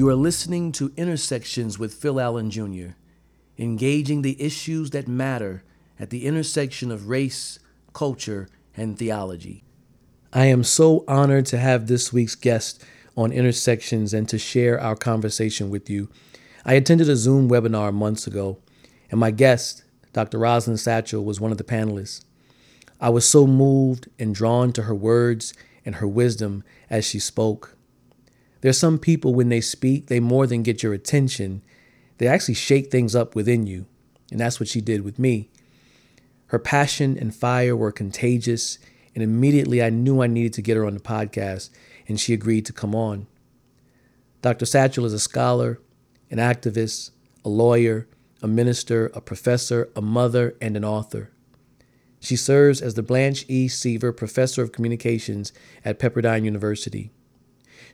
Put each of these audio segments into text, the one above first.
You are listening to Intersections with Phil Allen Jr., engaging the issues that matter at the intersection of race, culture, and theology. I am so honored to have this week's guest on Intersections and to share our conversation with you. I attended a Zoom webinar months ago, and my guest, Dr. Rosalind Satchel, was one of the panelists. I was so moved and drawn to her words and her wisdom as she spoke. There's some people, when they speak, they more than get your attention, they actually shake things up within you. And that's what she did with me. Her passion and fire were contagious, and immediately I knew I needed to get her on the podcast, and she agreed to come on. Dr. Satchel is a scholar, an activist, a lawyer, a minister, a professor, a mother, and an author. She serves as the Blanche E. Seaver Professor of Communications at Pepperdine University.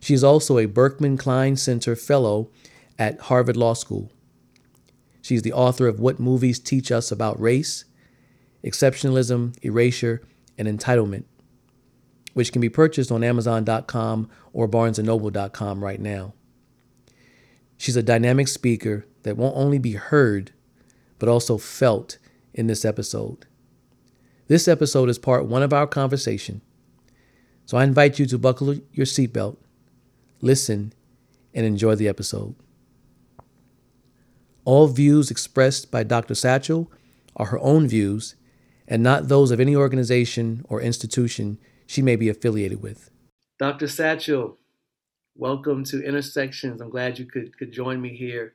She is also a Berkman Klein Center Fellow at Harvard Law School. She is the author of What Movies Teach Us About Race, Exceptionalism, Erasure, and Entitlement, which can be purchased on Amazon.com or BarnesandNoble.com right now. She's a dynamic speaker that won't only be heard, but also felt in this episode. This episode is part one of our conversation. So I invite you to buckle your seatbelt, listen, and enjoy the episode. All views expressed by Dr. Satchel are her own views and not those of any organization or institution she may be affiliated with. Dr. Satchel, welcome to Intersections. I'm glad you could, could join me here.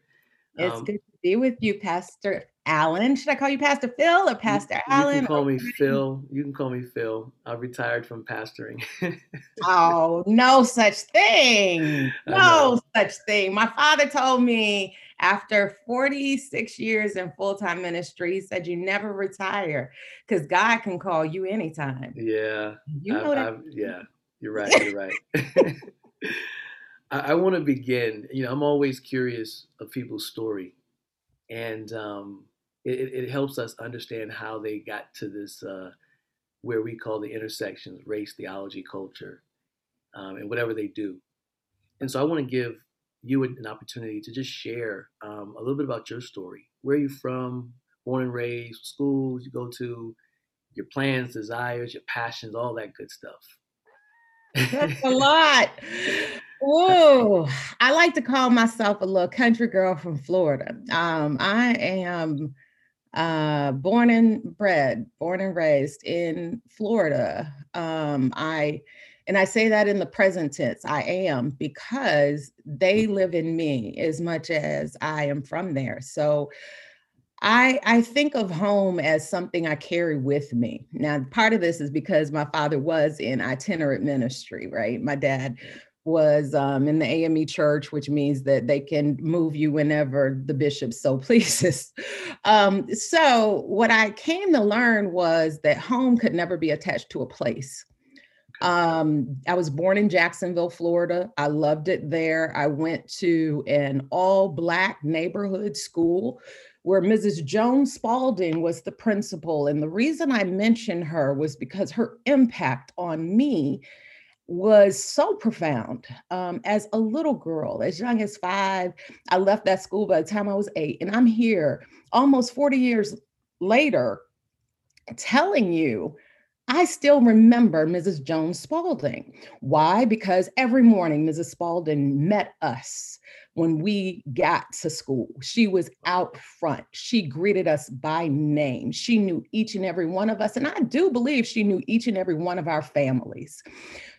It's um, good to be with you, Pastor Allen. Should I call you Pastor Phil or Pastor you, Allen? You can call me Phil. You can call me Phil. I retired from pastoring. oh, no such thing. No such thing. My father told me after 46 years in full-time ministry, he said you never retire because God can call you anytime. Yeah. You know I, that. I, yeah, you're right. You're right. I, I want to begin. You know, I'm always curious of people's story. And um, it, it helps us understand how they got to this uh, where we call the intersections race theology culture um, and whatever they do. And so i want to give you an opportunity to just share um, a little bit about your story. Where are you from? Born and raised schools you go to your plans desires your passions all that good stuff. That's a lot. Oh, I like to call myself a little country girl from Florida. Um, I am uh, born and bred, born and raised in Florida. Um, I and I say that in the present tense. I am because they live in me as much as I am from there. So I I think of home as something I carry with me. Now, part of this is because my father was in itinerant ministry, right? My dad was um, in the AME church, which means that they can move you whenever the bishop so pleases. Um, so, what I came to learn was that home could never be attached to a place. Um, I was born in Jacksonville, Florida. I loved it there. I went to an all Black neighborhood school where Mrs. Jones Spalding was the principal. And the reason I mentioned her was because her impact on me was so profound. Um, as a little girl, as young as five, I left that school by the time I was eight, and I'm here almost 40 years later telling you I still remember Mrs. Jones Spalding. Why? Because every morning Mrs. Spalding met us when we got to school. She was out front. She greeted us by name. She knew each and every one of us. And I do believe she knew each and every one of our families.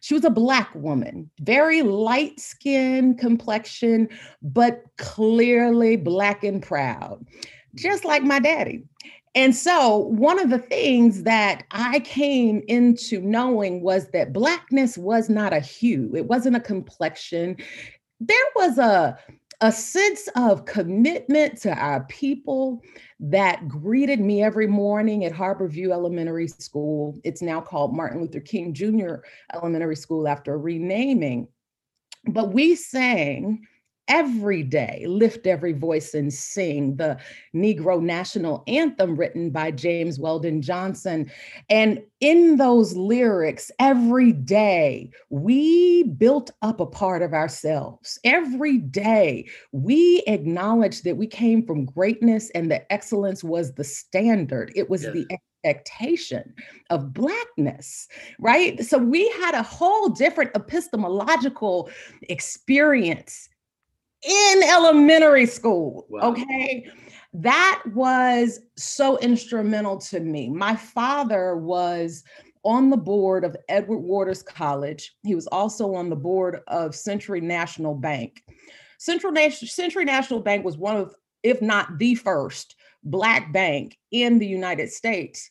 She was a Black woman, very light skin complexion, but clearly Black and proud, just like my daddy. And so, one of the things that I came into knowing was that Blackness was not a hue, it wasn't a complexion. There was a, a sense of commitment to our people that greeted me every morning at Harborview Elementary School. It's now called Martin Luther King Jr. Elementary School after renaming. But we sang every day, lift every voice and sing the Negro National Anthem written by James Weldon Johnson. And in those lyrics, every day, we built up a part of ourselves. Every day, we acknowledged that we came from greatness and that excellence was the standard. It was the expectation of blackness right so we had a whole different epistemological experience in elementary school. Wow. Okay. That was so instrumental to me. My father was on the board of Edward Waters College. He was also on the board of Century National Bank. Central Nation, Century National Bank was one of, if not the first, Black bank in the United States.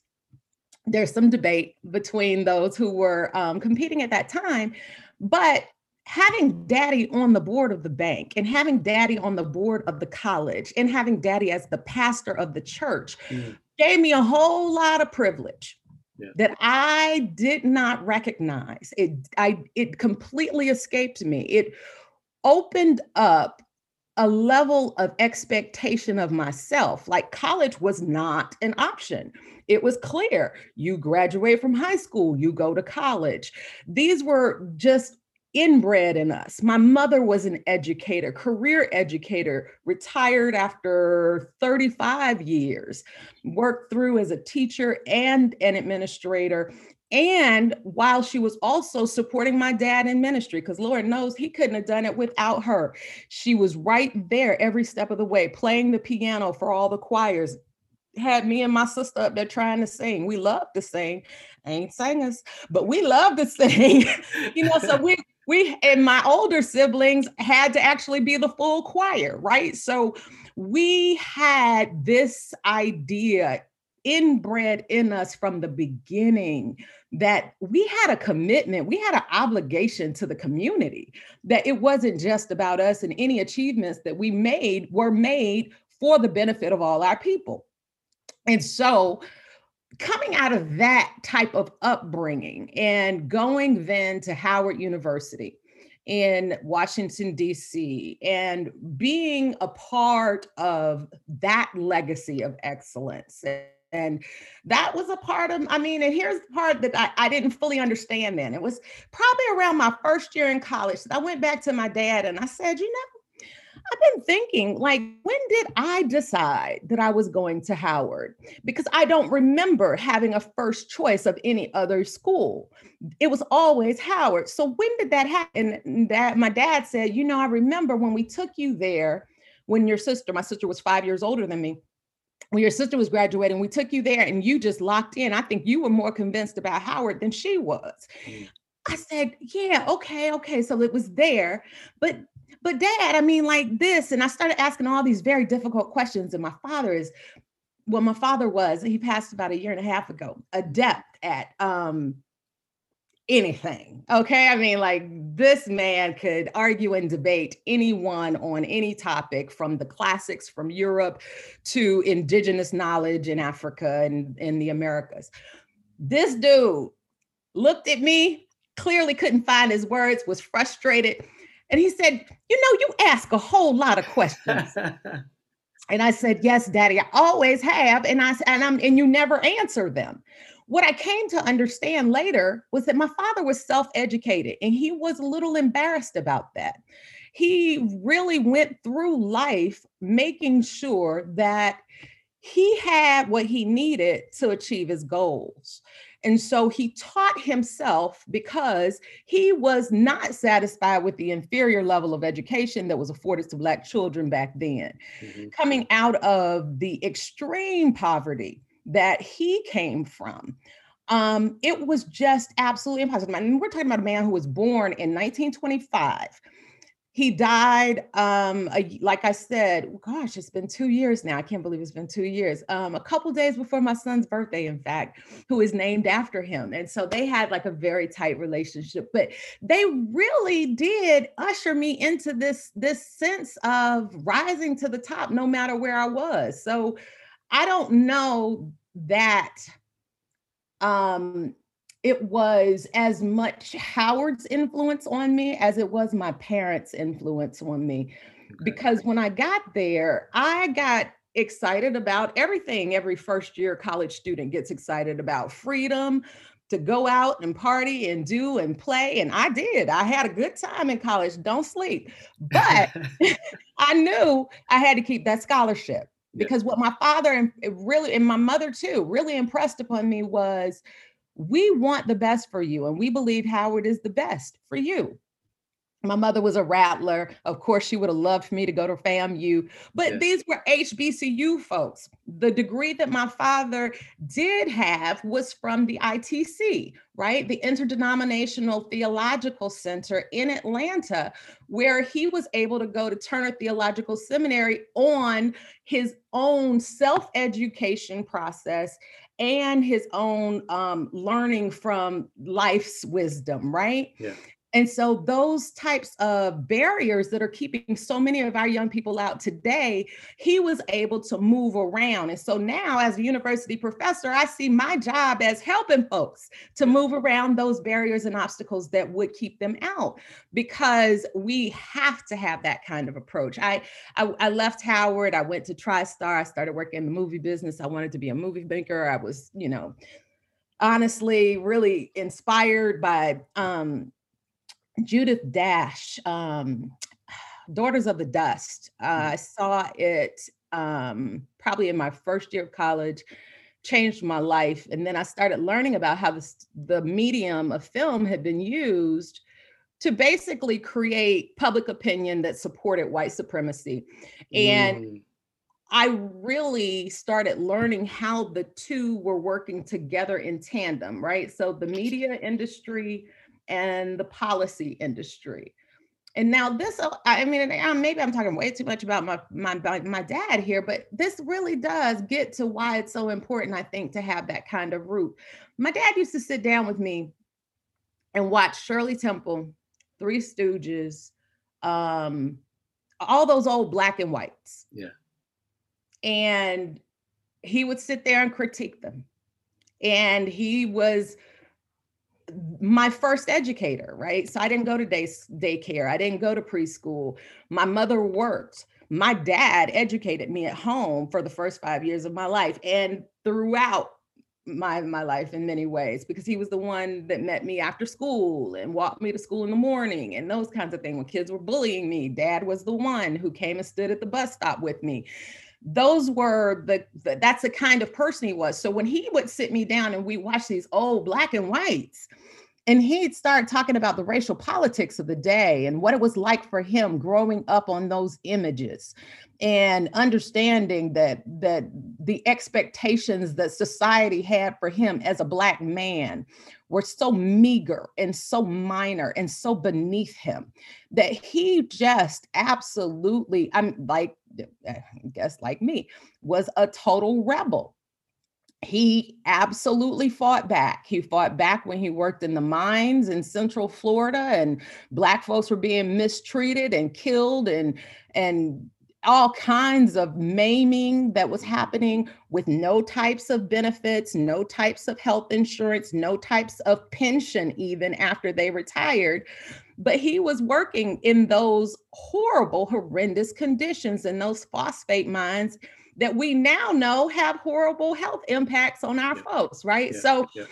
There's some debate between those who were um, competing at that time, but having daddy on the board of the bank and having daddy on the board of the college and having daddy as the pastor of the church mm. gave me a whole lot of privilege yeah. that I did not recognize. It I it completely escaped me. It opened up a level of expectation of myself. Like college was not an option. It was clear you graduate from high school, you go to college. These were just inbred in us. My mother was an educator, career educator, retired after 35 years, worked through as a teacher and an administrator. And while she was also supporting my dad in ministry, because Lord knows he couldn't have done it without her. She was right there every step of the way, playing the piano for all the choirs, had me and my sister up there trying to sing. We love to sing. ain't singers, but we love to sing. you know, so we we and my older siblings had to actually be the full choir, right? So we had this idea inbred in us from the beginning that we had a commitment, we had an obligation to the community, that it wasn't just about us and any achievements that we made were made for the benefit of all our people. And so coming out of that type of upbringing and going then to Howard University in Washington, D.C., and being a part of that legacy of excellence. And that was a part of, I mean, and here's the part that I, I didn't fully understand then. It was probably around my first year in college. I went back to my dad and I said, you know, I've been thinking, like, when did I decide that I was going to Howard? Because I don't remember having a first choice of any other school. It was always Howard. So when did that happen? That my dad said, you know, I remember when we took you there when your sister, my sister was five years older than me. When your sister was graduating, we took you there and you just locked in. I think you were more convinced about Howard than she was. Mm. I said, yeah, okay, okay. So it was there. But but dad, I mean, like this. And I started asking all these very difficult questions. And my father is, well, my father was, he passed about a year and a half ago, adept at um anything. Okay. I mean, like this man could argue and debate anyone on any topic from the classics from Europe to indigenous knowledge in Africa and in the Americas. This dude looked at me, clearly couldn't find his words, was frustrated. And he said, You know, you ask a whole lot of questions. and I said, Yes, Daddy, I always have. And I and I'm and you never answer them. What I came to understand later was that my father was self-educated and he was a little embarrassed about that. He really went through life making sure that he had what he needed to achieve his goals. And so he taught himself because he was not satisfied with the inferior level of education that was afforded to Black children back then. Mm-hmm. Coming out of the extreme poverty that he came from, um, it was just absolutely impossible. Mean, we're talking about a man who was born in 1925 he died um a, like i said gosh it's been two years now i can't believe it's been two years um a couple days before my son's birthday in fact who is named after him and so they had like a very tight relationship but they really did usher me into this this sense of rising to the top no matter where i was so i don't know that um it was as much Howard's influence on me as it was my parents' influence on me. because when I got there, I got excited about everything every first year college student gets excited about freedom to go out and party and do and play and I did. I had a good time in college, don't sleep. But I knew I had to keep that scholarship because what my father and really and my mother too really impressed upon me was we want the best for you and we believe Howard is the best for you my mother was a rattler. Of course, she would have loved for me to go to FAMU, but yes. these were HBCU folks. The degree that my father did have was from the ITC, right? The Interdenominational Theological Center in Atlanta, where he was able to go to Turner Theological Seminary on his own self education process and his own um, learning from life's wisdom, right? Yeah. And so, those types of barriers that are keeping so many of our young people out today, he was able to move around. And so, now as a university professor, I see my job as helping folks to move around those barriers and obstacles that would keep them out because we have to have that kind of approach. I, I, I left Howard, I went to TriStar, I started working in the movie business. I wanted to be a movie maker. I was, you know, honestly really inspired by um, Julie Dash, um, Daughters of the Dust. Uh. I saw it um, probably in my first year of college, changed my life. And then I started learning about how this, the medium of film had been used to basically create public opinion that supported white supremacy. And mm. I really started learning how the two were working together in tandem, right? So the media industry and the policy industry. And now this, uh, I mean, maybe I'm talking way too much about my, my my dad here, but this really does get to why it's so important, I think, to have that kind of root. My dad used to sit down with me and watch Shirley Temple, Three Stooges, um, all those old black and whites. Yeah. And he would sit there and critique them. And he was my first educator, right? So I didn't go to day daycare. I didn't go to preschool. My mother worked. My dad educated me at home for the first five years of my life and throughout my my life in many ways because he was the one that met me after school and walked me to school in the morning and those kinds of things when kids were bullying me dad was the one who came and stood at the bus stop with me those were the, the, that's the kind of person he was so when he would sit me down and we watch these old black and whites and he'd start talking about the racial politics of the day and what it was like for him growing up on those images and understanding that that the expectations that society had for him as a black man were so meager and so minor and so beneath him that he just absolutely i'm like i guess like me was a total rebel he absolutely fought back. He fought back when he worked in the mines in Central Florida and black folks were being mistreated and killed and and all kinds of maiming that was happening with no types of benefits, no types of health insurance, no types of pension even after they retired. But he was working in those horrible, horrendous conditions in those phosphate mines that we now know have horrible health impacts on our yeah. folks, right? Yeah. So yeah.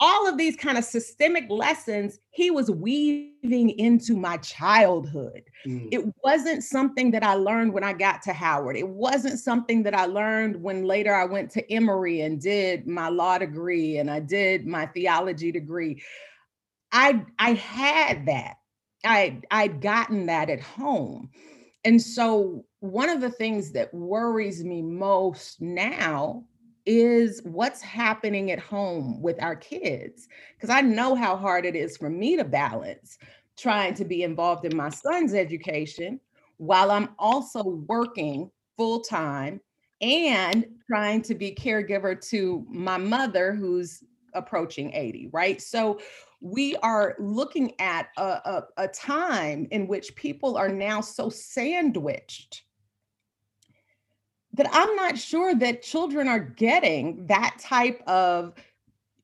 all of these kind of systemic lessons he was weaving into my childhood. Mm. It wasn't something that I learned when I got to Howard. It wasn't something that I learned when later I went to Emory and did my law degree and I did my theology degree. I I had that. I I'd gotten that at home. And so one of the things that worries me most now is what's happening at home with our kids. Because I know how hard it is for me to balance trying to be involved in my son's education while I'm also working full time and trying to be caregiver to my mother who's approaching 80, right? So we are looking at a, a, a time in which people are now so sandwiched that I'm not sure that children are getting that type of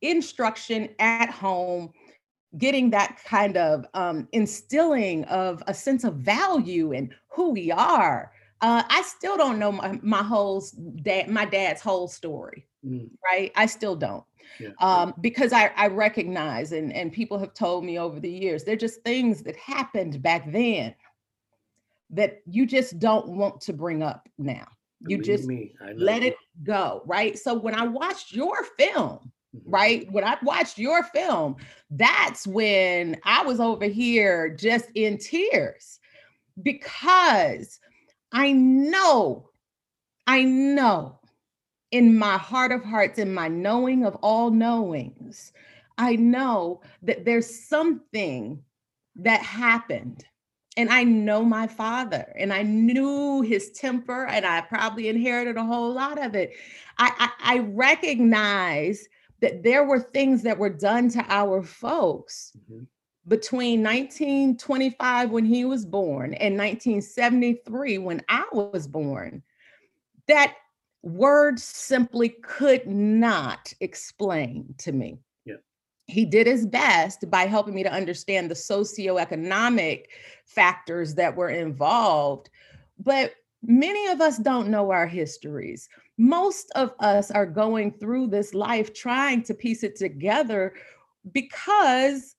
instruction at home getting that kind of um, instilling of a sense of value and who we are. Uh, I still don't know my, my whole dad, my dad's whole story, mm. right? I still don't. Yeah. Um, because I, I recognize and, and people have told me over the years, they're just things that happened back then that you just don't want to bring up now. You Believe just let it go, right? So when I watched your film, mm-hmm. right? When I watched your film, that's when I was over here just in tears because I know, I know in my heart of hearts, in my knowing of all knowings, I know that there's something that happened. And I know my father, and I knew his temper, and I probably inherited a whole lot of it. I, I, I recognize that there were things that were done to our folks mm-hmm. between 1925 when he was born and 1973 when I was born that words simply could not explain to me. Yeah. He did his best by helping me to understand the socioeconomic factors that were involved, but many of us don't know our histories. Most of us are going through this life trying to piece it together because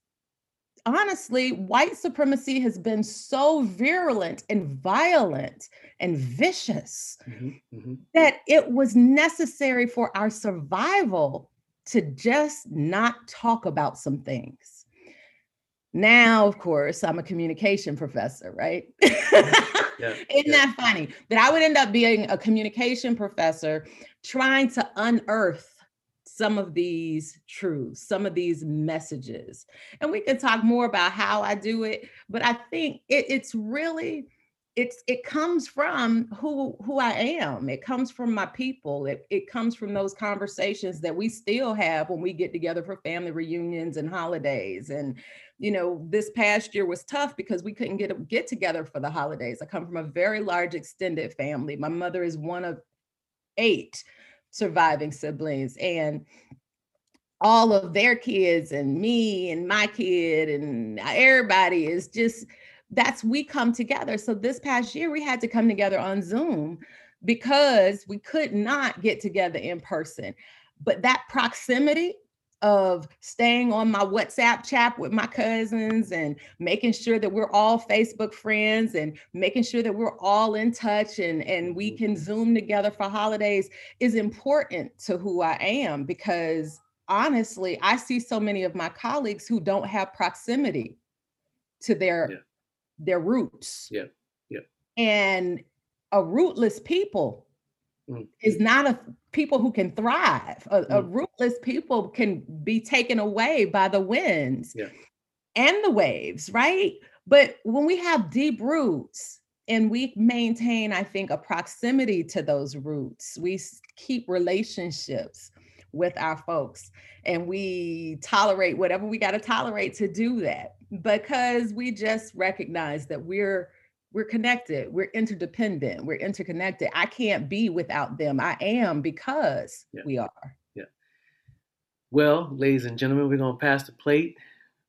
honestly, white supremacy has been so virulent and violent and vicious mm-hmm, mm-hmm. that it was necessary for our survival to just not talk about some things. Now, of course, I'm a communication professor, right? yeah, Isn't yeah. that funny? That I would end up being a communication professor trying to unearth some of these truths, some of these messages. And we can talk more about how I do it, but I think it, it's really it's it comes from who who I am. It comes from my people. It it comes from those conversations that we still have when we get together for family reunions and holidays. And you know, this past year was tough because we couldn't get get together for the holidays. I come from a very large extended family. My mother is one of eight surviving siblings and all of their kids and me and my kid and everybody is just that's we come together. So this past year we had to come together on zoom because we could not get together in person. But that proximity of staying on my WhatsApp chat with my cousins and making sure that we're all Facebook friends and making sure that we're all in touch and, and we can mm-hmm. Zoom together for holidays is important to who I am because honestly, I see so many of my colleagues who don't have proximity to their yeah. their roots. Yeah. Yeah. And a rootless people mm. is not a people who can thrive. A, mm. a, rootless people can be taken away by the winds yeah. and the waves, right? But when we have deep roots and we maintain, I think, a proximity to those roots, we keep relationships with our folks and we tolerate whatever we got to tolerate to do that because we just recognize that we're we're connected we're interdependent we're interconnected. I can't be without them. I am because yeah. we are. Yeah. Well ladies and gentlemen we're going to pass the plate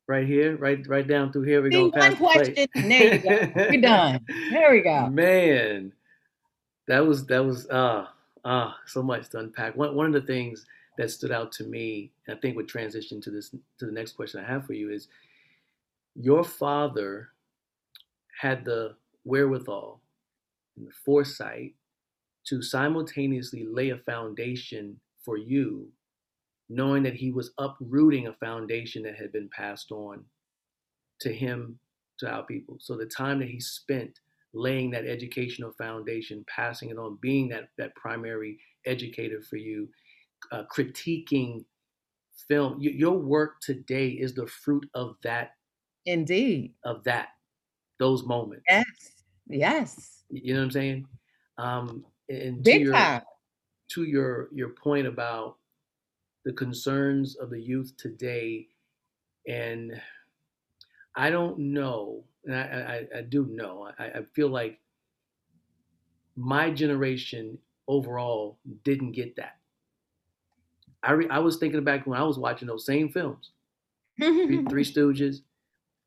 right here right right down through here. We're going to pass one question. The there you go. We're done. There we go. Man that was that was uh uh so much to unpack. One, one of the things that stood out to me i think would transition to this to the next question i have for you is your father had the wherewithal and the foresight to simultaneously lay a foundation for you, knowing that he was uprooting a foundation that had been passed on to him, to our people. So the time that he spent laying that educational foundation, passing it on, being that, that primary educator for you, uh, critiquing film, y- your work today is the fruit of that. Indeed. Of that, those moments. Yes. Yes. You know what I'm saying? Um, and Big to your, time. to your your point about the concerns of the youth today, and I don't know, and I, I, I do know, I, I feel like my generation overall didn't get that. I, re, I was thinking back when I was watching those same films three, three Stooges.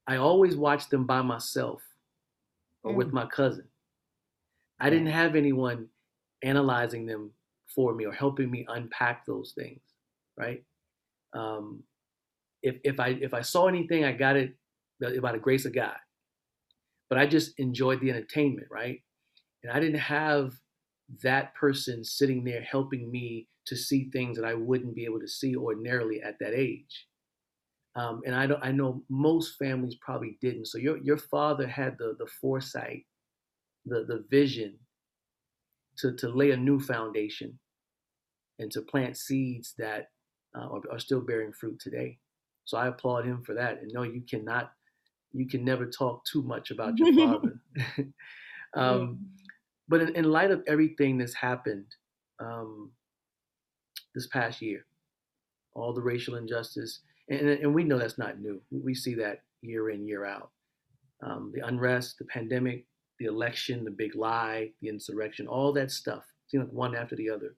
I always watched them by myself or mm. with my cousin. I didn't have anyone analyzing them for me or helping me unpack those things, right? Um, if if I if I saw anything, I got it by the grace of God. But I just enjoyed the entertainment, right? And I didn't have that person sitting there helping me to see things that I wouldn't be able to see ordinarily at that age. Um, and I don't, I know most families probably didn't. So your your father had the the foresight, the the vision to to lay a new foundation, and to plant seeds that uh, are, are still bearing fruit today. So I applaud him for that. And no, you cannot, you can never talk too much about your father. um, but in, in, light of everything that's happened um, this past year, all the racial injustice, and, and, we know that's not new. We see that year in, year out. Um, the unrest, the pandemic, the election, the big lie, the insurrection, all that stuff, seem like one after the other.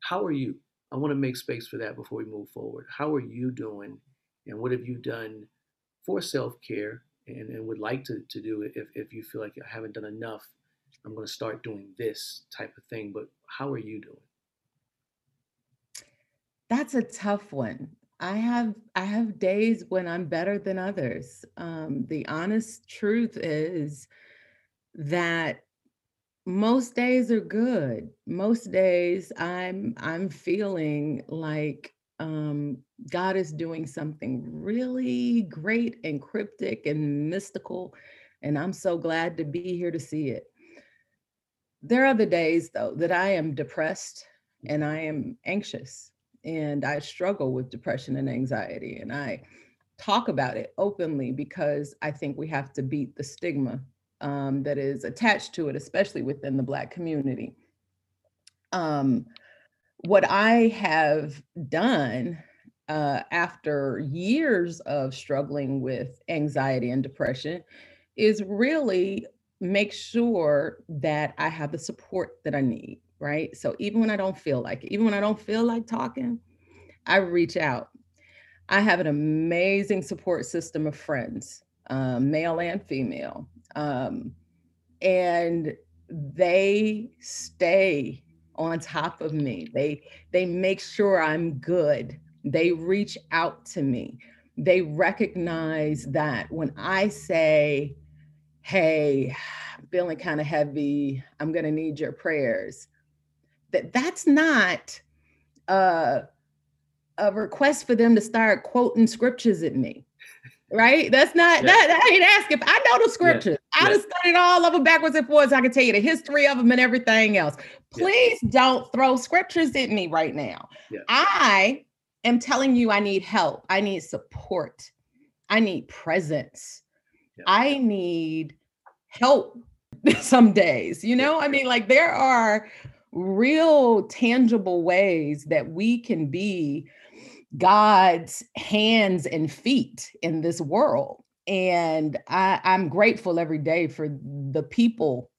How are you? I want to make space for that before we move forward. How are you doing and what have you done for self-care and, and would like to, to do if, if you feel like I haven't done enough i'm going to start doing this type of thing but how are you doing that's a tough one i have i have days when i'm better than others um, the honest truth is that most days are good most days i'm i'm feeling like um, God is doing something really great and cryptic and mystical. And I'm so glad to be here to see it. There are the days, though, that I am depressed and I am anxious and I struggle with depression and anxiety. And I talk about it openly because I think we have to beat the stigma um, that is attached to it, especially within the Black community. Um, what I have done uh, after years of struggling with anxiety and depression is really make sure that I have the support that I need, right? So even when I don't feel like it, even when I don't feel like talking, I reach out. I have an amazing support system of friends, um, male and female. Um, and they stay on top of me. They they make sure I'm good. They reach out to me. They recognize that when I say, "Hey, feeling kind of heavy. I'm going to need your prayers." That that's not uh, a request for them to start quoting scriptures at me right? That's not yeah. that. I ain't asking. if I know the scriptures. Yeah. I yeah. studied all of them backwards and forwards. I can tell you the history of them and everything else. Please yeah. don't throw scriptures at me right now. I am telling you, I need help. I need support. I need presence. I need help some days. You know, I mean, like there are real tangible ways that we can be God's hands and feet in this world. And I, I'm grateful every day for the people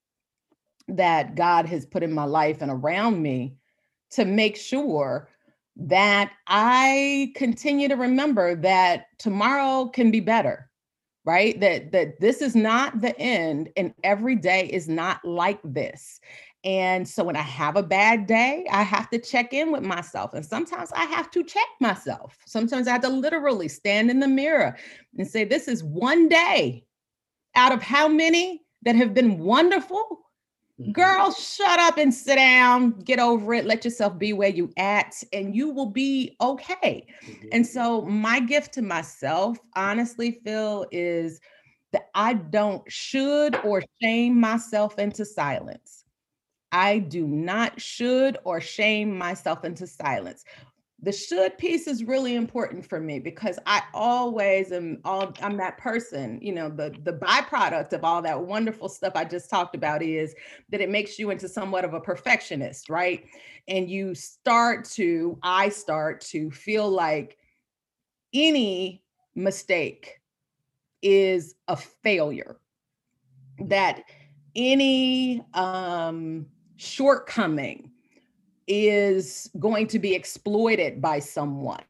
that God has put in my life and around me to make sure that I continue to remember that tomorrow can be better, right? That that this is not the end and every day is not like this. And so when I have a bad day, I have to check in with myself. And sometimes I have to check myself. Sometimes I have to literally stand in the mirror and say, This is one day out of how many that have been wonderful. Mm-hmm. Girl, shut up and sit down, get over it, let yourself be where you at, and you will be okay. Mm-hmm. And so my gift to myself, honestly, Phil, is that I don't should or shame myself into silence. I do not should or shame myself into silence. The should piece is really important for me because I always am all I'm that person, you know, the the byproduct of all that wonderful stuff I just talked about is that it makes you into somewhat of a perfectionist, right? And you start to I start to feel like any mistake is a failure that any um shortcoming is going to be exploited by someone.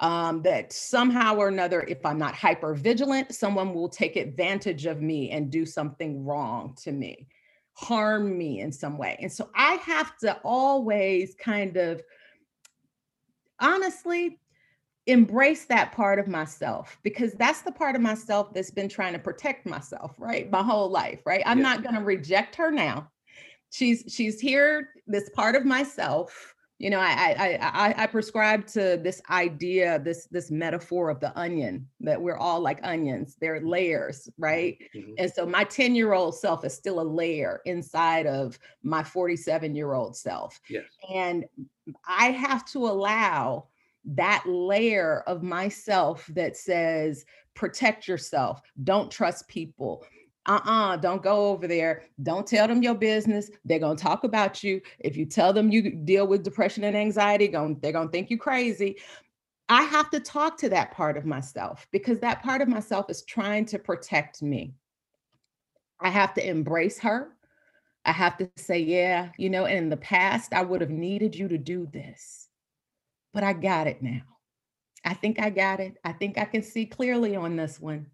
um, that somehow or another, if I'm not hyper vigilant, someone will take advantage of me and do something wrong to me, harm me in some way. And so I have to always kind of honestly embrace that part of myself because that's the part of myself that's been trying to protect myself right my whole life right i'm yeah. not going to reject her now she's she's here this part of myself you know I, I i i prescribe to this idea this this metaphor of the onion that we're all like onions they're layers right mm-hmm. and so my 10 year old self is still a layer inside of my 47 year old self yes. and i have to allow that layer of myself that says protect yourself don't trust people uh-uh don't go over there don't tell them your business they're going to talk about you if you tell them you deal with depression and anxiety they're going to think you crazy i have to talk to that part of myself because that part of myself is trying to protect me i have to embrace her i have to say yeah you know in the past i would have needed you to do this but I got it now. I think I got it. I think I can see clearly on this one.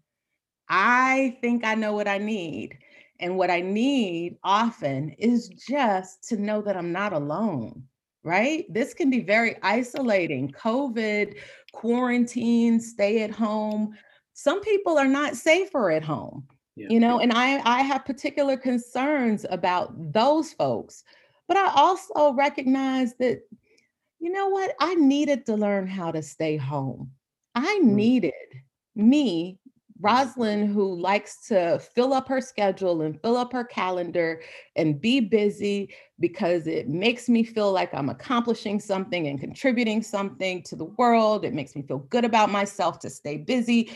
I think I know what I need. And what I need often is just to know that I'm not alone, right? This can be very isolating. COVID, quarantine, stay at home. Some people are not safer at home, yeah. you know, and I, I have particular concerns about those folks. But I also recognize that you know what? I needed to learn how to stay home. I mm. needed me, Rosalind, who likes to fill up her schedule and fill up her calendar and be busy because it makes me feel like I'm accomplishing something and contributing something to the world. It makes me feel good about myself to stay busy.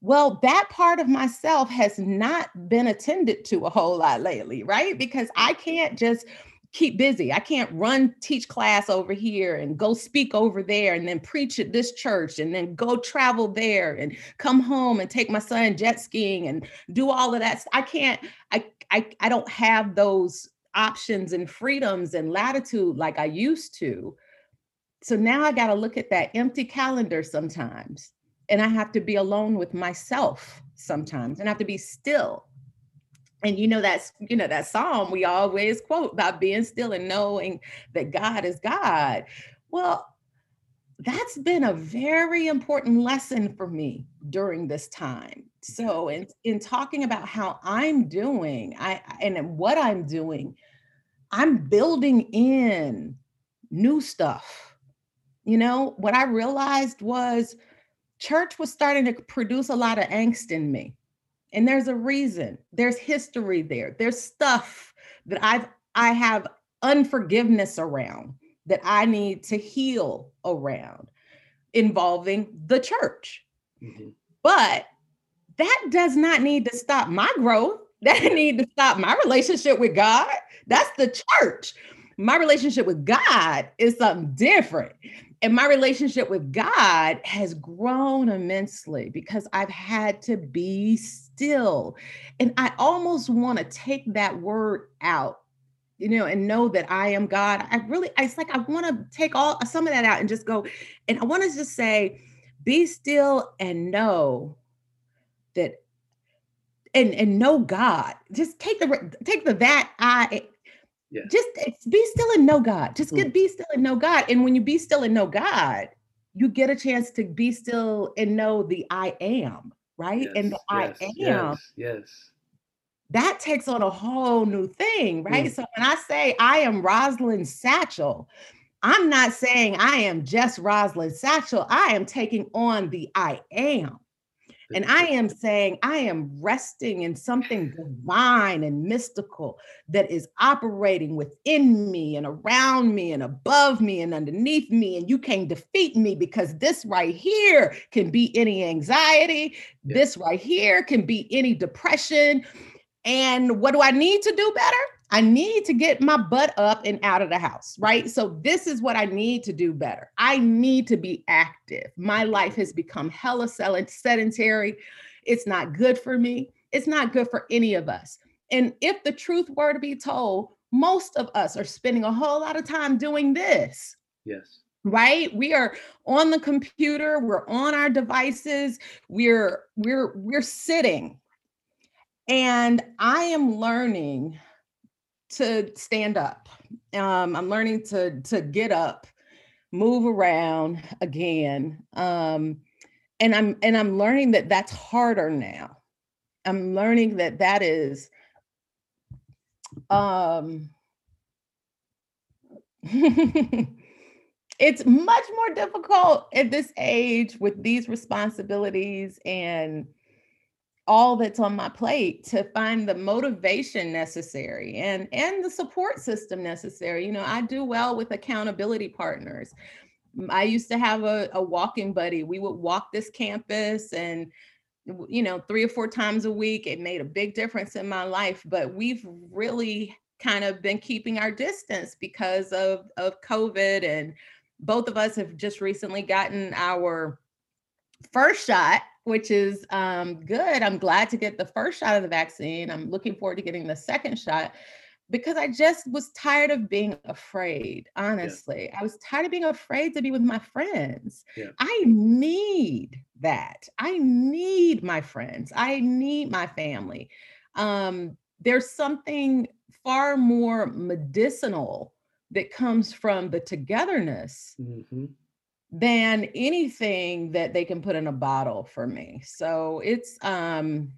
Well, that part of myself has not been attended to a whole lot lately, right? Because I can't just keep busy. I can't run teach class over here and go speak over there and then preach at this church and then go travel there and come home and take my son jet skiing and do all of that. I can't I I I don't have those options and freedoms and latitude like I used to. So now I got to look at that empty calendar sometimes and I have to be alone with myself sometimes and I have to be still and you know that's you know that psalm we always quote about being still and knowing that god is god. Well that's been a very important lesson for me during this time. So in, in talking about how i'm doing i and what i'm doing i'm building in new stuff. You know what i realized was church was starting to produce a lot of angst in me and there's a reason. There's history there. There's stuff that I've I have unforgiveness around that I need to heal around involving the church. Mm-hmm. But that does not need to stop my growth. That need to stop my relationship with God. That's the church. My relationship with God is something different. And my relationship with God has grown immensely because I've had to be still. And I almost want to take that word out, you know, and know that I am God. I really, it's like I want to take all some of that out and just go, and I want to just say, be still and know that and and know God. Just take the take the that I yeah. just be still and know God. Just get mm. be still and know God. And when you be still and know God, you get a chance to be still and know the I am right? Yes, and the yes, I am. Yes, yes. That takes on a whole new thing, right? Mm. So when I say I am Rosalind Satchel, I'm not saying I am just Rosalind Satchel. I am taking on the I am. And I am saying I am resting in something divine and mystical that is operating within me and around me and above me and underneath me. And you can't defeat me because this right here can be any anxiety. Yeah. This right here can be any depression. And what do I need to do better? I need to get my butt up and out of the house, right? So, this is what I need to do better. I need to be active. My life has become hella sedentary. It's not good for me. It's not good for any of us. And if the truth were to be told, most of us are spending a whole lot of time doing this. Yes. right we are on the computer we're on our devices we're we're we're sitting and i am learning to stand up. Um, i'm learning to to get up move around again um, and i'm and i'm learning that that's harder now. I'm learning that that is um it's much more difficult at this age with these responsibilities and all that's on my plate to find the motivation necessary and and the support system necessary. You know i do well with accountability partners. I used to have a, a walking buddy. We would walk this campus and you know three or four times a week. It made a big difference in my life but we've really kind of been keeping our distance because of of covid and both of us have just recently gotten our first shot which is um, good. I'm glad to get the first shot of the vaccine. I'm looking forward to getting the second shot because I just was tired of being afraid. Honestly, yeah. I was tired of being afraid to be with my friends. Yeah. I need that. I need my friends. I need my family. Um, there's something far more medicinal that comes from the togetherness mm-hmm than anything that they can put in a bottle for me. So it's um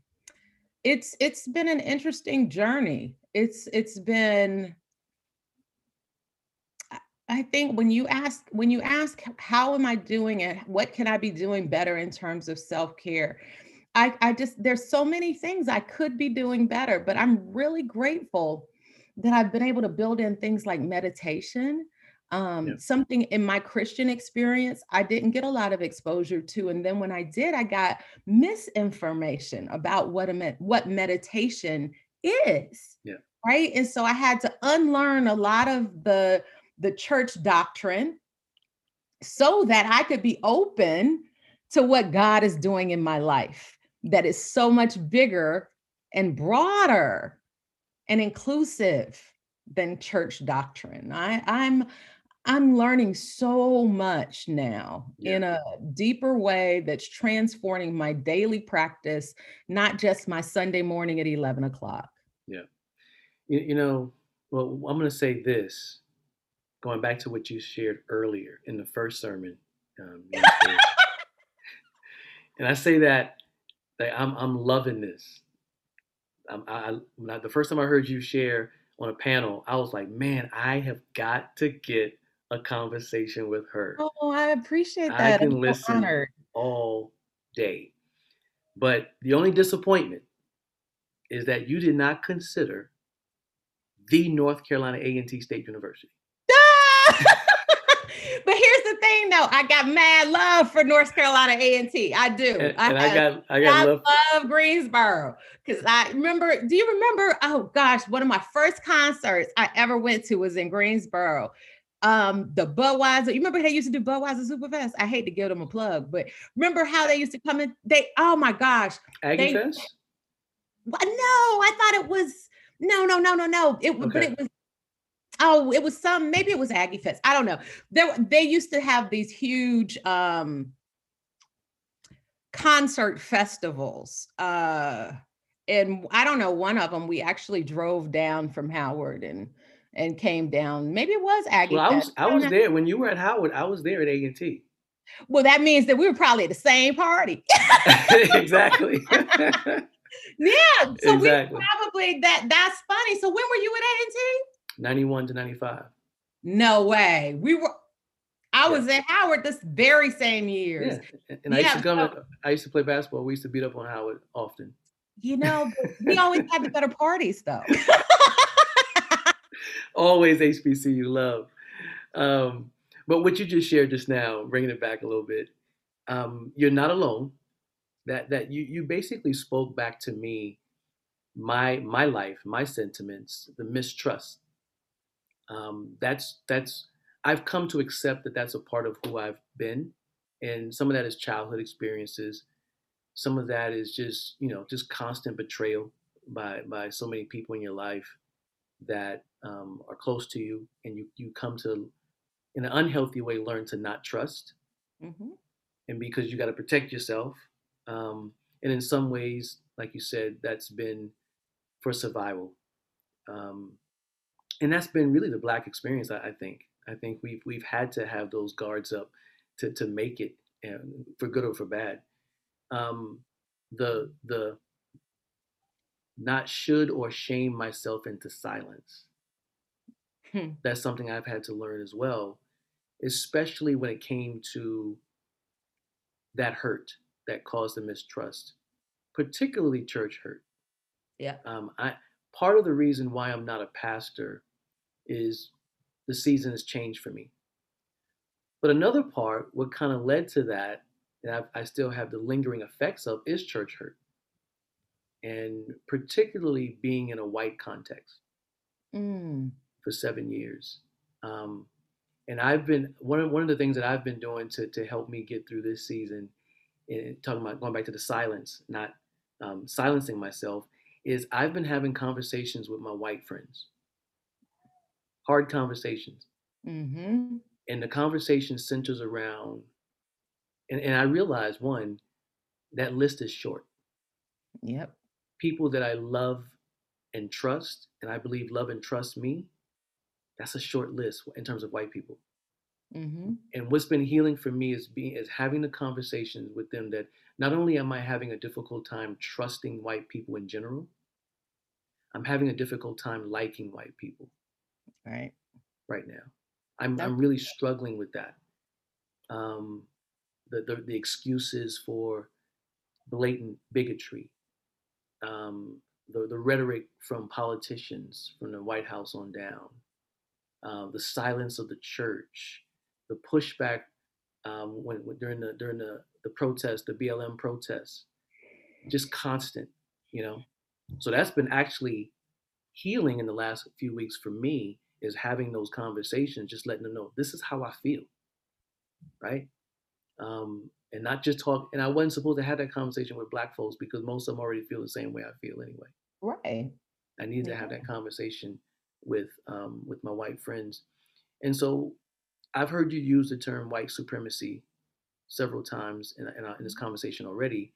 it's it's been an interesting journey. It's it's been I think when you ask when you ask how am I doing it, what can I be doing better in terms of self-care? I, I just there's so many things I could be doing better, but I'm really grateful that I've been able to build in things like meditation um, yeah. something in my Christian experience I didn't get a lot of exposure to. And then when I did, I got misinformation about what a med- what meditation is. Yeah. Right. And so I had to unlearn a lot of the the church doctrine so that I could be open to what God is doing in my life that is so much bigger and broader and inclusive than church doctrine. I, I'm I'm learning so much now yeah. in a deeper way that's transforming my daily practice, not just my Sunday morning at 11 o'clock. Yeah. You, you know, well, I'm going to say this, going back to what you shared earlier in the first sermon. Um, and I say that, that I'm, I'm loving this. I'm, I, I, the first time I heard you share on a panel, I was like, man, I have got to get a conversation with her. Oh, I appreciate that. I can I'm listen so all day. But the only disappointment is that you did not consider the North Carolina A&T State University. but here's the thing though, I got mad love for North Carolina A&T. I do. And, I, and I, got I got I love, love Greensboro. Cause I remember, do you remember? Oh gosh, one of my first concerts I ever went to was in Greensboro um the Budweiser. You remember they used to do Budweiser Superfest? I hate to give them a plug, but remember how they used to come in? They oh my gosh. Aggie they, Fest? No, I thought it was no, no, no, no, no. It okay. but it was oh, it was some maybe it was Aggie Fest. I don't know. There they used to have these huge um concert festivals. Uh and I don't know, one of them we actually drove down from Howard and and came down. Maybe it was Aggie. Well, I was I, I was know. there when you were at Howard. I was there at A and T. Well, that means that we were probably at the same party. exactly. yeah. So exactly. we probably that that's funny. So when were you at A and T? 91 to 95. No way. We were I was yeah. at Howard this very same year. Yeah. And I used to come so, I used to play basketball. We used to beat up on Howard often. You know, we always had the better parties though always HBCU love. Um, but what you just shared just now, bringing it back a little bit, um, you're not alone. That that you you basically spoke back to me, my my life, my sentiments, the mistrust. Um, that's that's I've come to accept that that's a part of who I've been, and some of that is childhood experiences. Some of that is just you know just constant betrayal by by so many people in your life that um, are close to you and you, you come to in an unhealthy way, learn to not trust. Mm-hmm. And because you got to protect yourself. Um, and in some ways, like you said, that's been for survival. Um, and that's been really the black experience, I, I, think. I think we've we've had to have those guards up to, to make it, and for good or for bad. Um, the the not should or shame myself into silence. Hmm. That's something I've had to learn as well, especially when it came to that hurt that caused the mistrust, particularly church hurt. Yeah. Um, I part of the reason why I'm not a pastor is the season has changed for me. But another part, what kind of led to that, that I still have the lingering effects of, is church hurt and particularly being in a white context mm. For seven years. Um, and I've been one of one of the things that I've been doing to to help me get through this season, and talking about going back to the silence, not um, silencing myself, is I've been having conversations with my white friends, hard conversations, mm-hmm. and the conversation centers around, and, and I realize one, that list is short. Yep people that I love and trust, and I believe love and trust me, that's a short list in terms of white people. Mm-hmm. And what's been healing for me is being is having the conversations with them that not only am I having a difficult time trusting white people in general, I'm having a difficult time liking white people. Right. Right now, I'm I'm really struggling with that. Um, the, the the excuses for blatant bigotry, um, the, the rhetoric from politicians from the White House on down, uh, the silence of the church, the pushback um, when, when, during the during the the protest, the BLM protests, just constant, you know. So that's been actually healing in the last few weeks for me is having those conversations, just letting them know this is how I feel, right? Um, and not just talk. And I wasn't supposed to have that conversation with black folks because most of them already feel the same way I feel anyway. Right. I needed yeah. to have that conversation with um, with my white friends, and so I've heard you use the term white supremacy several times in, in, in this mm-hmm. conversation already,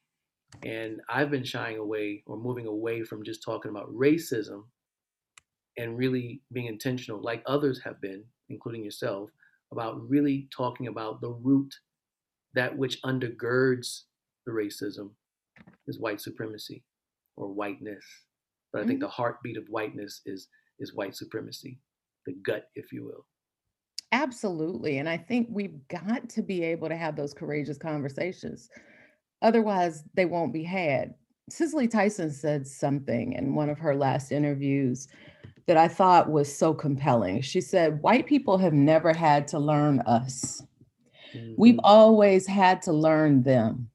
and I've been shying away or moving away from just talking about racism and really being intentional, like others have been, including yourself, about really talking about the root that which undergirds the racism is white supremacy or whiteness. But I think mm-hmm. the heartbeat of whiteness is is white supremacy, the gut, if you will. Absolutely. And I think we've got to be able to have those courageous conversations. Otherwise, they won't be had. Cicely Tyson said something in one of her last interviews that I thought was so compelling. She said, White people have never had to learn us. Mm-hmm. We've always had to learn them.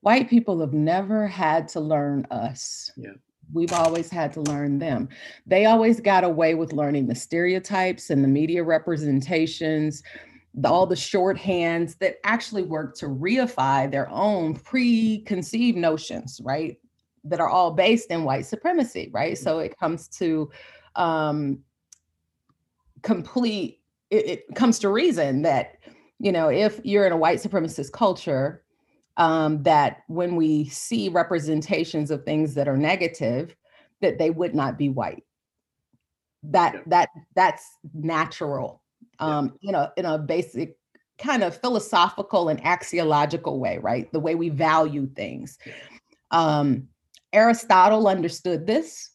White people have never had to learn us. Yeah. We've always had to learn them. They always got away with learning the stereotypes and the media representations, the, all the shorthands that actually work to reify their own preconceived notions, right? That are all based in white supremacy, right? So it comes to um, complete it, it comes to reason that you know if you're in a white supremacist culture um, that when we see representations of things that are negative that they would not be white. That yeah. that that's natural um you know in a basic kind of philosophical and axiological way right? The way we value things. Um aristotle understood this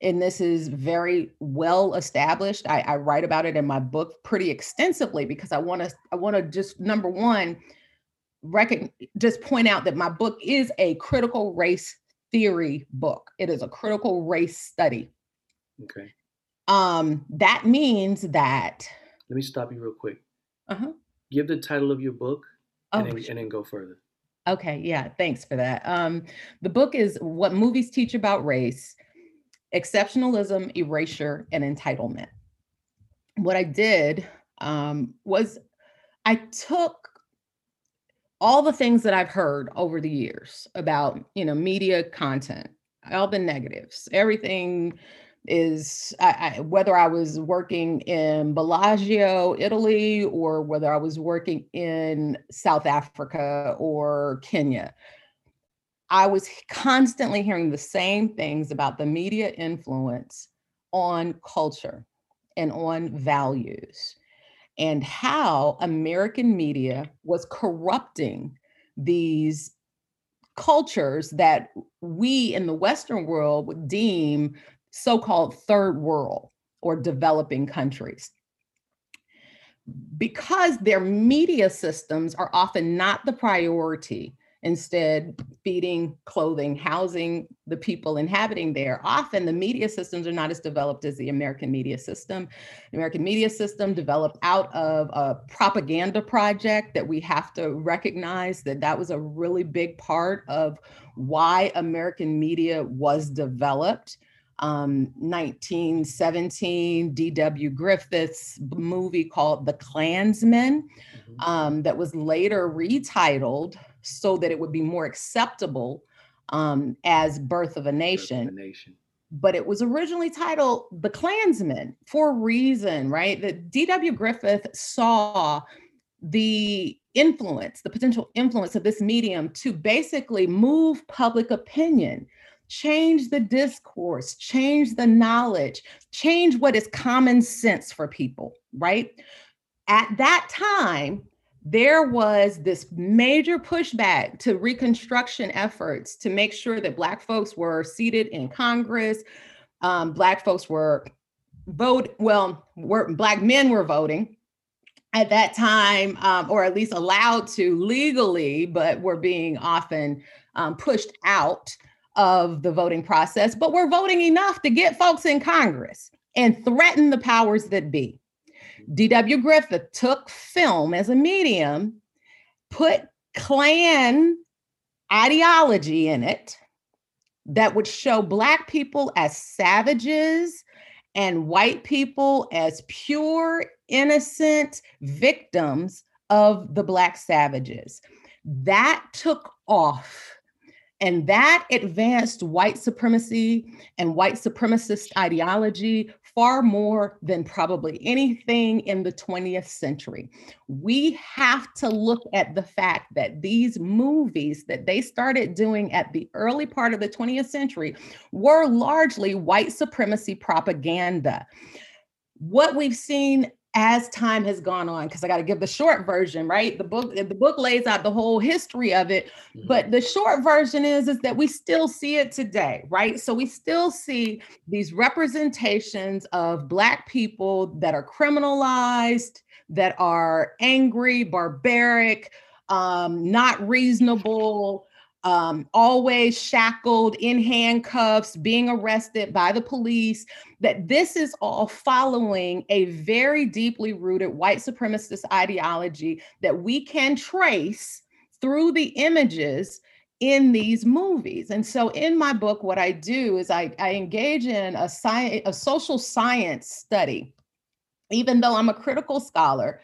and this is very well established. I, I, write about it in my book pretty extensively because I want to I want to just number one, just point out that my book is a critical race theory book. It is a critical race study. Okay. Um, that means that. Let me stop you real quick. Uh-huh. Give the title of your book oh, and, then, and then go further. Okay, yeah, thanks for that. Um, the book is What Movies Teach About Race exceptionalism, erasure, and entitlement. What I did um, was I took all the things that I've heard over the years about, you know, media content, all the negatives, everything is I, I, whether I was working in Bellagio, Italy, or whether I was working in South Africa or Kenya. I was constantly hearing the same things about the media influence on culture and on values and how American media was corrupting these cultures that we in the Western world would deem so called third world or developing countries. Because their media systems are often not the priority instead feeding, clothing, housing the people inhabiting there. Often the media systems are not as developed as the American media system. The American media system developed out of a propaganda project that we have to recognize that that was a really big part of why American media was developed. Um, 1917 D.W. Griffith's movie called The Clansman, mm-hmm. um, that was later retitled so that it would be more acceptable um, as Birth of a Nation. Of a Nation. But it was originally titled The Clansman for a reason, right? That D.W. Griffith saw the influence, the potential influence of this medium to basically move public opinion, change the discourse, change the knowledge, change what is common sense for people, right? At that time, there was this major pushback to Reconstruction efforts to make sure that Black folks were seated in Congress. Um, Black folks were vote well, were, Black men were voting at that time, um, or at least allowed to legally, but were being often um, pushed out of the voting process. But we're voting enough to get folks in Congress and threaten the powers that be. D.W. Griffith took film as a medium, put Klan ideology in it that would show Black people as savages and white people as pure, innocent victims of the Black savages. That took off. And that advanced white supremacy and white supremacist ideology far more than probably anything in the 20th century. We have to look at the fact that these movies that they started doing at the early part of the 20th century were largely white supremacy propaganda. What we've seen as time has gone on because i got to give the short version right the book the book lays out the whole history of it mm-hmm. but the short version is is that we still see it today right so we still see these representations of black people that are criminalized that are angry barbaric um, not reasonable um, always shackled in handcuffs, being arrested by the police, that this is all following a very deeply rooted white supremacist ideology that we can trace through the images in these movies. And so in my book, what I do is I, I engage in a, sci- a social science study. Even though I'm a critical scholar,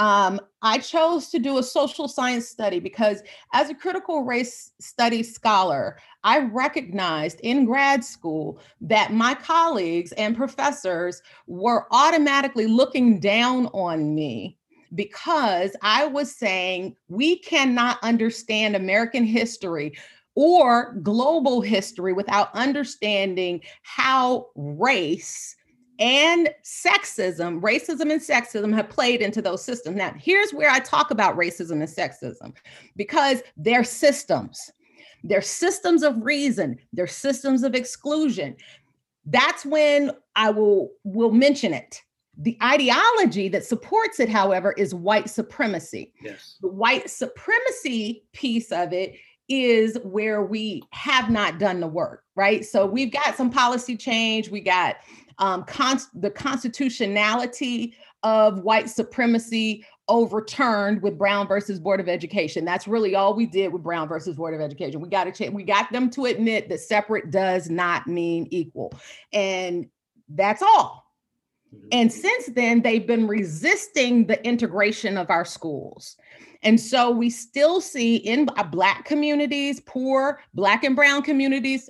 um, I chose to do a social science study because, as a critical race studies scholar, I recognized in grad school that my colleagues and professors were automatically looking down on me because I was saying we cannot understand American history or global history without understanding how race and sexism, racism and sexism have played into those systems. Now, here's where I talk about racism and sexism because they're systems. They're systems of reason, they're systems of exclusion. That's when I will will mention it. The ideology that supports it, however, is white supremacy. Yes. The white supremacy piece of it is where we have not done the work, right? So we've got some policy change, we got um, the constitutionality of white supremacy overturned with Brown versus Board of Education. That's really all we did with Brown versus Board of Education. We got to change, we got them to admit that separate does not mean equal. And that's all. Mm-hmm. And since then, they've been resisting the integration of our schools. And so we still see in Black communities, poor Black and Brown communities,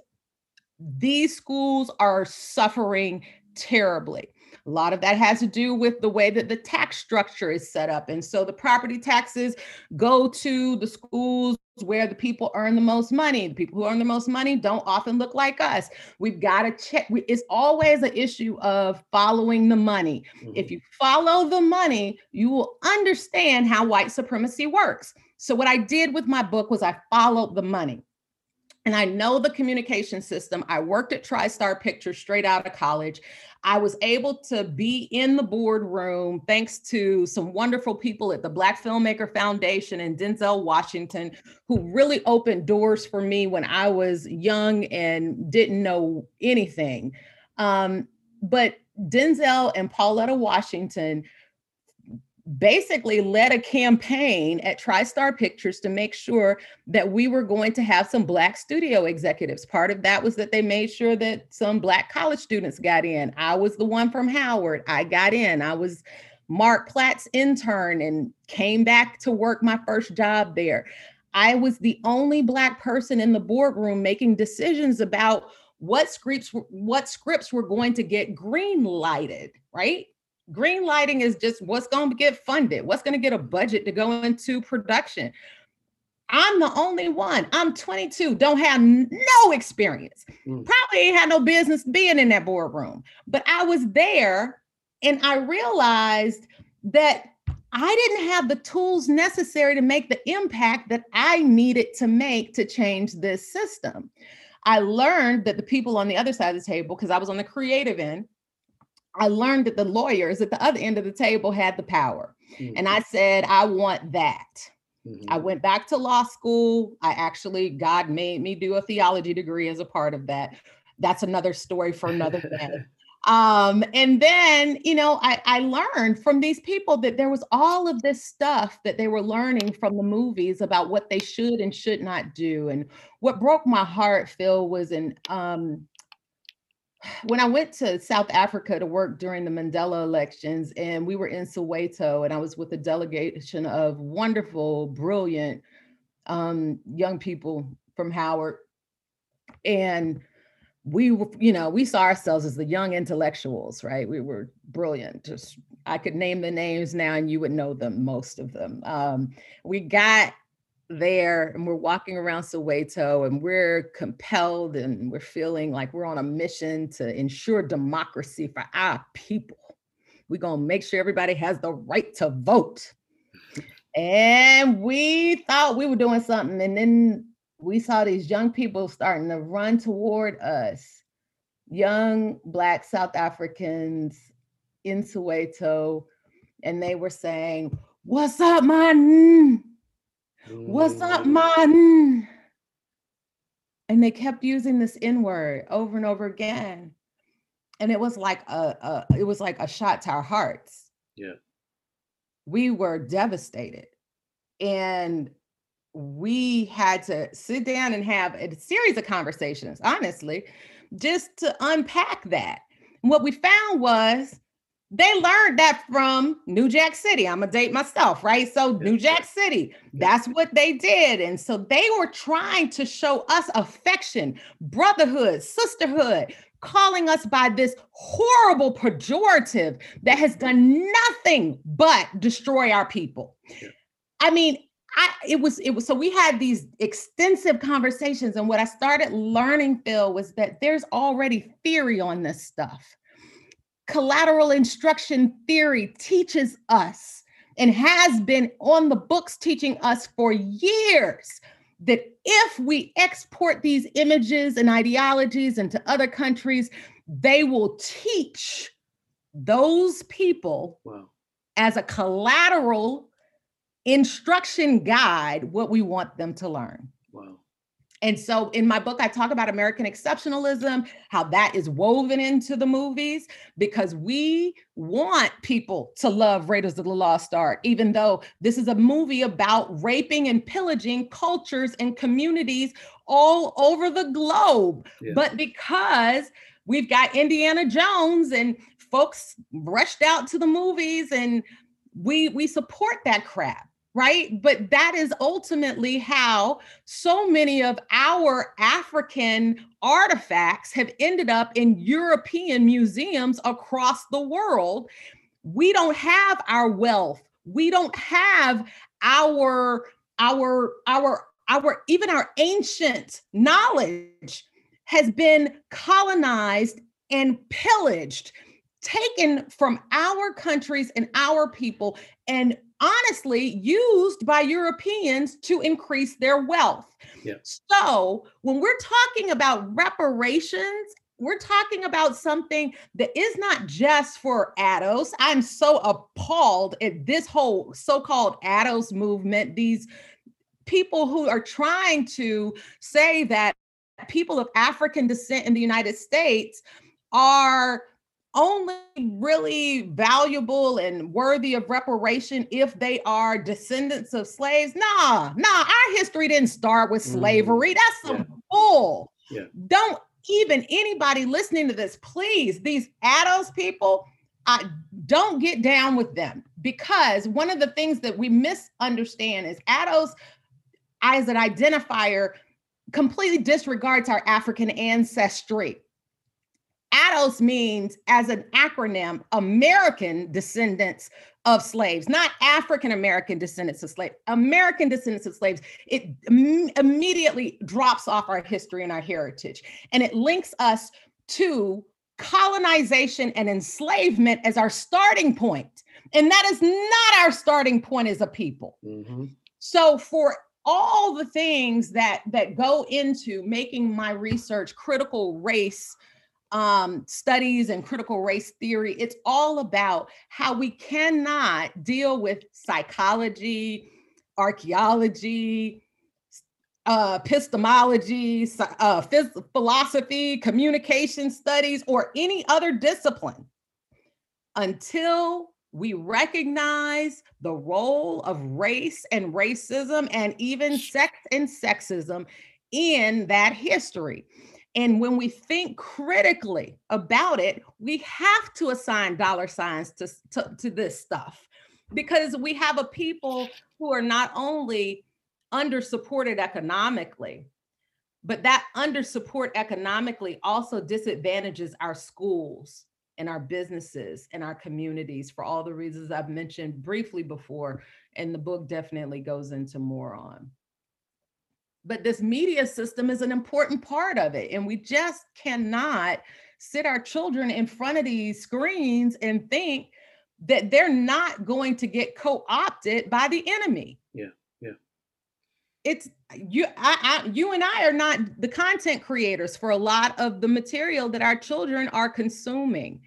these schools are suffering terribly. A lot of that has to do with the way that the tax structure is set up. And so the property taxes go to the schools where the people earn the most money. The people who earn the most money don't often look like us. We've got to check. It's always an issue of following the money. Mm-hmm. If you follow the money, you will understand how white supremacy works. So, what I did with my book was I followed the money and I know the communication system. I worked at TriStar Pictures straight out of college. I was able to be in the boardroom thanks to some wonderful people at the Black Filmmaker Foundation and Denzel Washington, who really opened doors for me when I was young and didn't know anything. Um, but Denzel and Pauletta Washington basically led a campaign at TriStar Pictures to make sure that we were going to have some Black studio executives. Part of that was that they made sure that some Black college students got in. I was the one from Howard. I got in. I was Mark Platt's intern and came back to work my first job there. I was the only Black person in the boardroom making decisions about what scripts what scripts were going to get green lighted right green lighting is just what's going to get funded, what's going to get a budget to go into production. I'm the only one. I'm 22, don't have no experience. Mm. Probably ain't had no business being in that boardroom. But I was there and I realized that I didn't have the tools necessary to make the impact that I needed to make to change this system. I learned that the people on the other side of the table, because I was on the creative end, I learned that the lawyers at the other end of the table had the power. Mm-hmm. And I said, I want that. Mm-hmm. I went back to law school. I actually, God made me do a theology degree as a part of that. That's another story for another day. um, and then, you know, I, I learned from these people that there was all of this stuff that they were learning from the movies about what they should and should not do. And what broke my heart, Phil, was in um, when I went to South Africa to work during the Mandela elections, and we were in Soweto, and I was with a delegation of wonderful, brilliant um, young people from Howard. And we you know, we saw ourselves as the young intellectuals, right? We were brilliant. Just I could name the names now, and you would know them, most of them. Um, we got there and we're walking around Soweto and we're compelled and we're feeling like we're on a mission to ensure democracy for our people. We're going to make sure everybody has the right to vote. And we thought we were doing something. And then we saw these young people starting to run toward us, young Black South Africans in Soweto. And they were saying, What's up, man? What's up, man? Mm. And they kept using this N word over and over again. And it was like a, a it was like a shot to our hearts. Yeah. We were devastated. And we had to sit down and have a series of conversations, honestly, just to unpack that. And what we found was they learned that from New Jack City. I'm gonna date myself, right? So New Jack City, that's what they did. And so they were trying to show us affection, brotherhood, sisterhood, calling us by this horrible pejorative that has done nothing but destroy our people. I mean, I it was it was so we had these extensive conversations and what I started learning Phil was that there's already theory on this stuff collateral instruction theory teaches us and has been on the books teaching us for years that if we export these images and ideologies into other countries, they will teach those people wow. as a collateral instruction guide what we want them to learn. And so in my book, I talk about American exceptionalism, how that is woven into the movies, because we want people to love Raiders of the Lost Ark, even though this is a movie about raping and pillaging cultures and communities all over the globe. Yeah. But because we've got Indiana Jones and folks rushed out to the movies and we we support that crap right? But that is ultimately how so many of our African artifacts have ended up in European museums across the world. We don't have our wealth. We don't have our our our our even our ancient knowledge has been colonized and pillaged taken from our countries and our people and honestly used by Europeans to increase their wealth. Yeah. So, when we're talking about reparations, we're talking about something that is not just for ADOS. I'm so appalled at this whole so called ADOS movement, these people who are trying to say that people of African descent in the United States are only really valuable and worthy of reparation if they are descendants of slaves. Nah, nah, our history didn't start with mm-hmm. slavery. That's some yeah. bull. Yeah. Don't even anybody listening to this, please, these ADOS people, I don't get down with them because one of the things that we misunderstand is ADOS as an identifier completely disregards our African ancestry. ADOS means, as an acronym, American descendants of slaves, not African American descendants of slaves, American descendants of slaves. It Im- immediately drops off our history and our heritage. And it links us to colonization and enslavement as our starting point. And that is not our starting point as a people. Mm-hmm. So, for all the things that that go into making my research critical race um, studies and critical race theory. It's all about how we cannot deal with psychology, archaeology, uh, epistemology, uh, phys- philosophy, communication studies, or any other discipline until we recognize the role of race and racism and even sex and sexism in that history. And when we think critically about it, we have to assign dollar signs to, to, to, this stuff because we have a people who are not only under supported economically, but that under support economically also disadvantages our schools and our businesses and our communities for all the reasons I've mentioned briefly before. And the book definitely goes into more on but this media system is an important part of it and we just cannot sit our children in front of these screens and think that they're not going to get co-opted by the enemy. Yeah yeah. It's you I, I you and i are not the content creators for a lot of the material that our children are consuming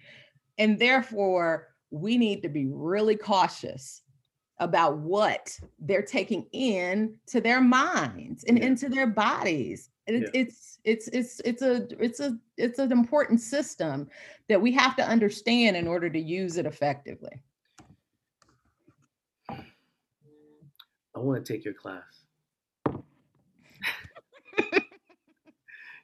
and therefore we need to be really cautious about what they're taking in to their minds and yeah. into their bodies. It, yeah. It's it's it's it's a it's a it's an important system that we have to understand in order to use it effectively. I want to take your class.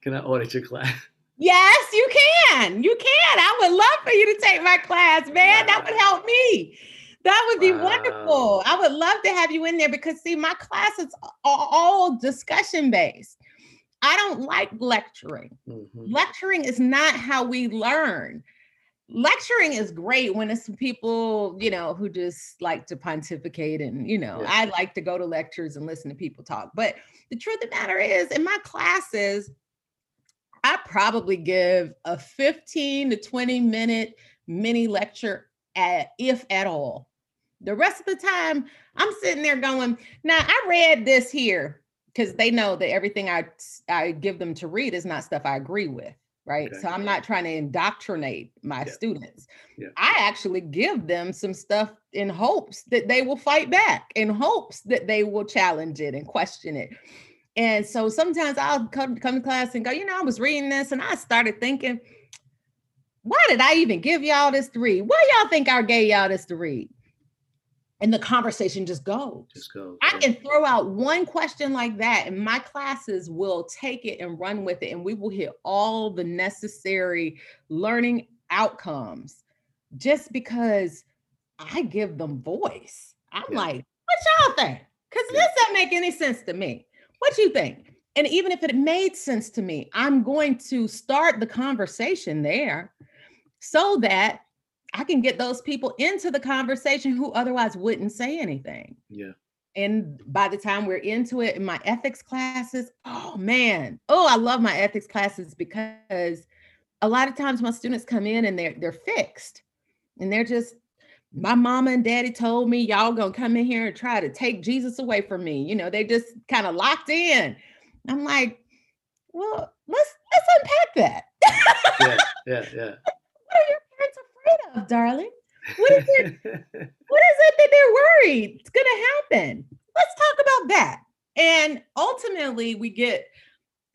can I audit your class? Yes, you can. You can. I would love for you to take my class, man. Wow. That would help me. That would be wow. wonderful. I would love to have you in there because see, my classes are all discussion based. I don't like lecturing. Mm-hmm. Lecturing is not how we learn. Lecturing is great when it's people, you know, who just like to pontificate and, you know, yeah. I like to go to lectures and listen to people talk. But the truth of the matter is, in my classes, I probably give a 15 to 20 minute mini lecture at if at all. The rest of the time, I'm sitting there going, now I read this here because they know that everything I I give them to read is not stuff I agree with, right? Okay. So I'm not trying to indoctrinate my yeah. students. Yeah. I actually give them some stuff in hopes that they will fight back, in hopes that they will challenge it and question it. And so sometimes I'll come, come to class and go, you know, I was reading this and I started thinking, why did I even give y'all this to read? What y'all think I gave y'all this to read? And the conversation just goes. Just goes. I can throw out one question like that, and my classes will take it and run with it, and we will hit all the necessary learning outcomes just because I give them voice. I'm yeah. like, What y'all think? Because this doesn't make any sense to me. What you think? And even if it made sense to me, I'm going to start the conversation there so that I can get those people into the conversation who otherwise wouldn't say anything. Yeah. And by the time we're into it in my ethics classes, oh man, oh, I love my ethics classes because a lot of times my students come in and they're they're fixed and they're just my mama and daddy told me y'all gonna come in here and try to take Jesus away from me. You know, they just kind of locked in. I'm like, well, let's let's unpack that. yeah, yeah, yeah. What are your afraid of, darling? What is it? what is it that they're worried it's gonna happen? Let's talk about that. And ultimately, we get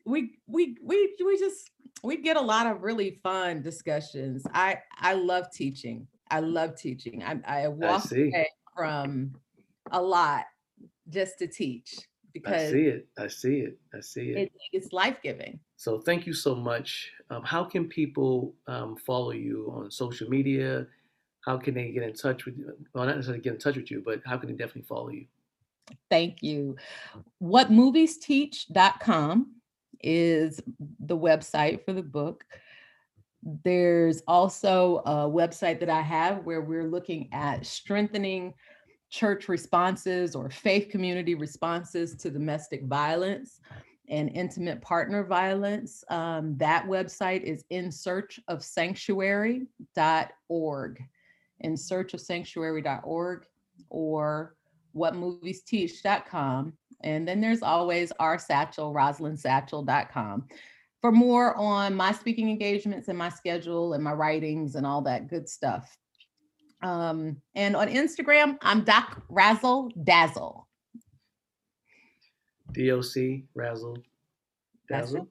we we we we just we get a lot of really fun discussions. I I love teaching. I love teaching. I I walk I away from a lot just to teach because I see it. I see it. I see it. it it's life giving. So thank you so much. Um, how can people um, follow you on social media? How can they get in touch with you? Well, not necessarily get in touch with you, but how can they definitely follow you? Thank you. Whatmoviesteach.com is the website for the book. There's also a website that I have where we're looking at strengthening church responses or faith community responses to domestic violence and intimate partner violence. Um, that website is in search of sanctuary.org, in search of sanctuary.org, or whatmoviesteach.com. And then there's always our Satchel, RoslynSatchel.com for more on my speaking engagements and my schedule and my writings and all that good stuff. Um, and on Instagram, I'm Doc Razzle Dazzle. DOC Razzle Dazzle.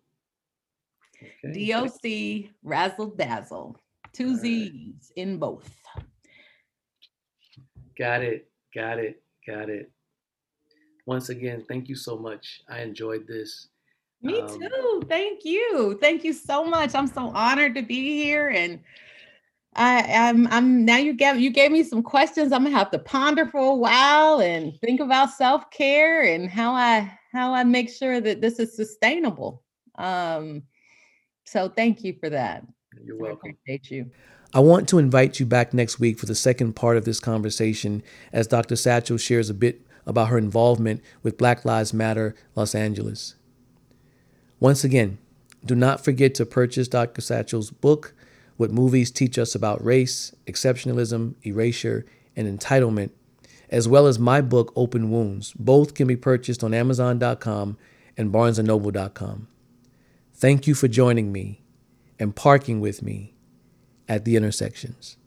Okay. DOC Razzle Dazzle. Two Z's in both. Got it. Got it. Got it. Once again, thank you so much. I enjoyed this. Me um, too. Thank you. Thank you so much. I'm so honored to be here and I, am I'm, I'm now you gave you gave me some questions. I'm gonna have to ponder for a while and think about self care and how I how I make sure that this is sustainable. Um, so thank you for that. You're welcome. I appreciate you. I want to invite you back next week for the second part of this conversation as Dr. Satchel shares a bit about her involvement with Black Lives Matter Los Angeles. Once again, do not forget to purchase Dr. Satchel's book what movies teach us about race, exceptionalism, erasure, and entitlement, as well as my book, Open Wounds. Both can be purchased on Amazon.com and BarnesandNoble.com. Thank you for joining me and parking with me at the intersections.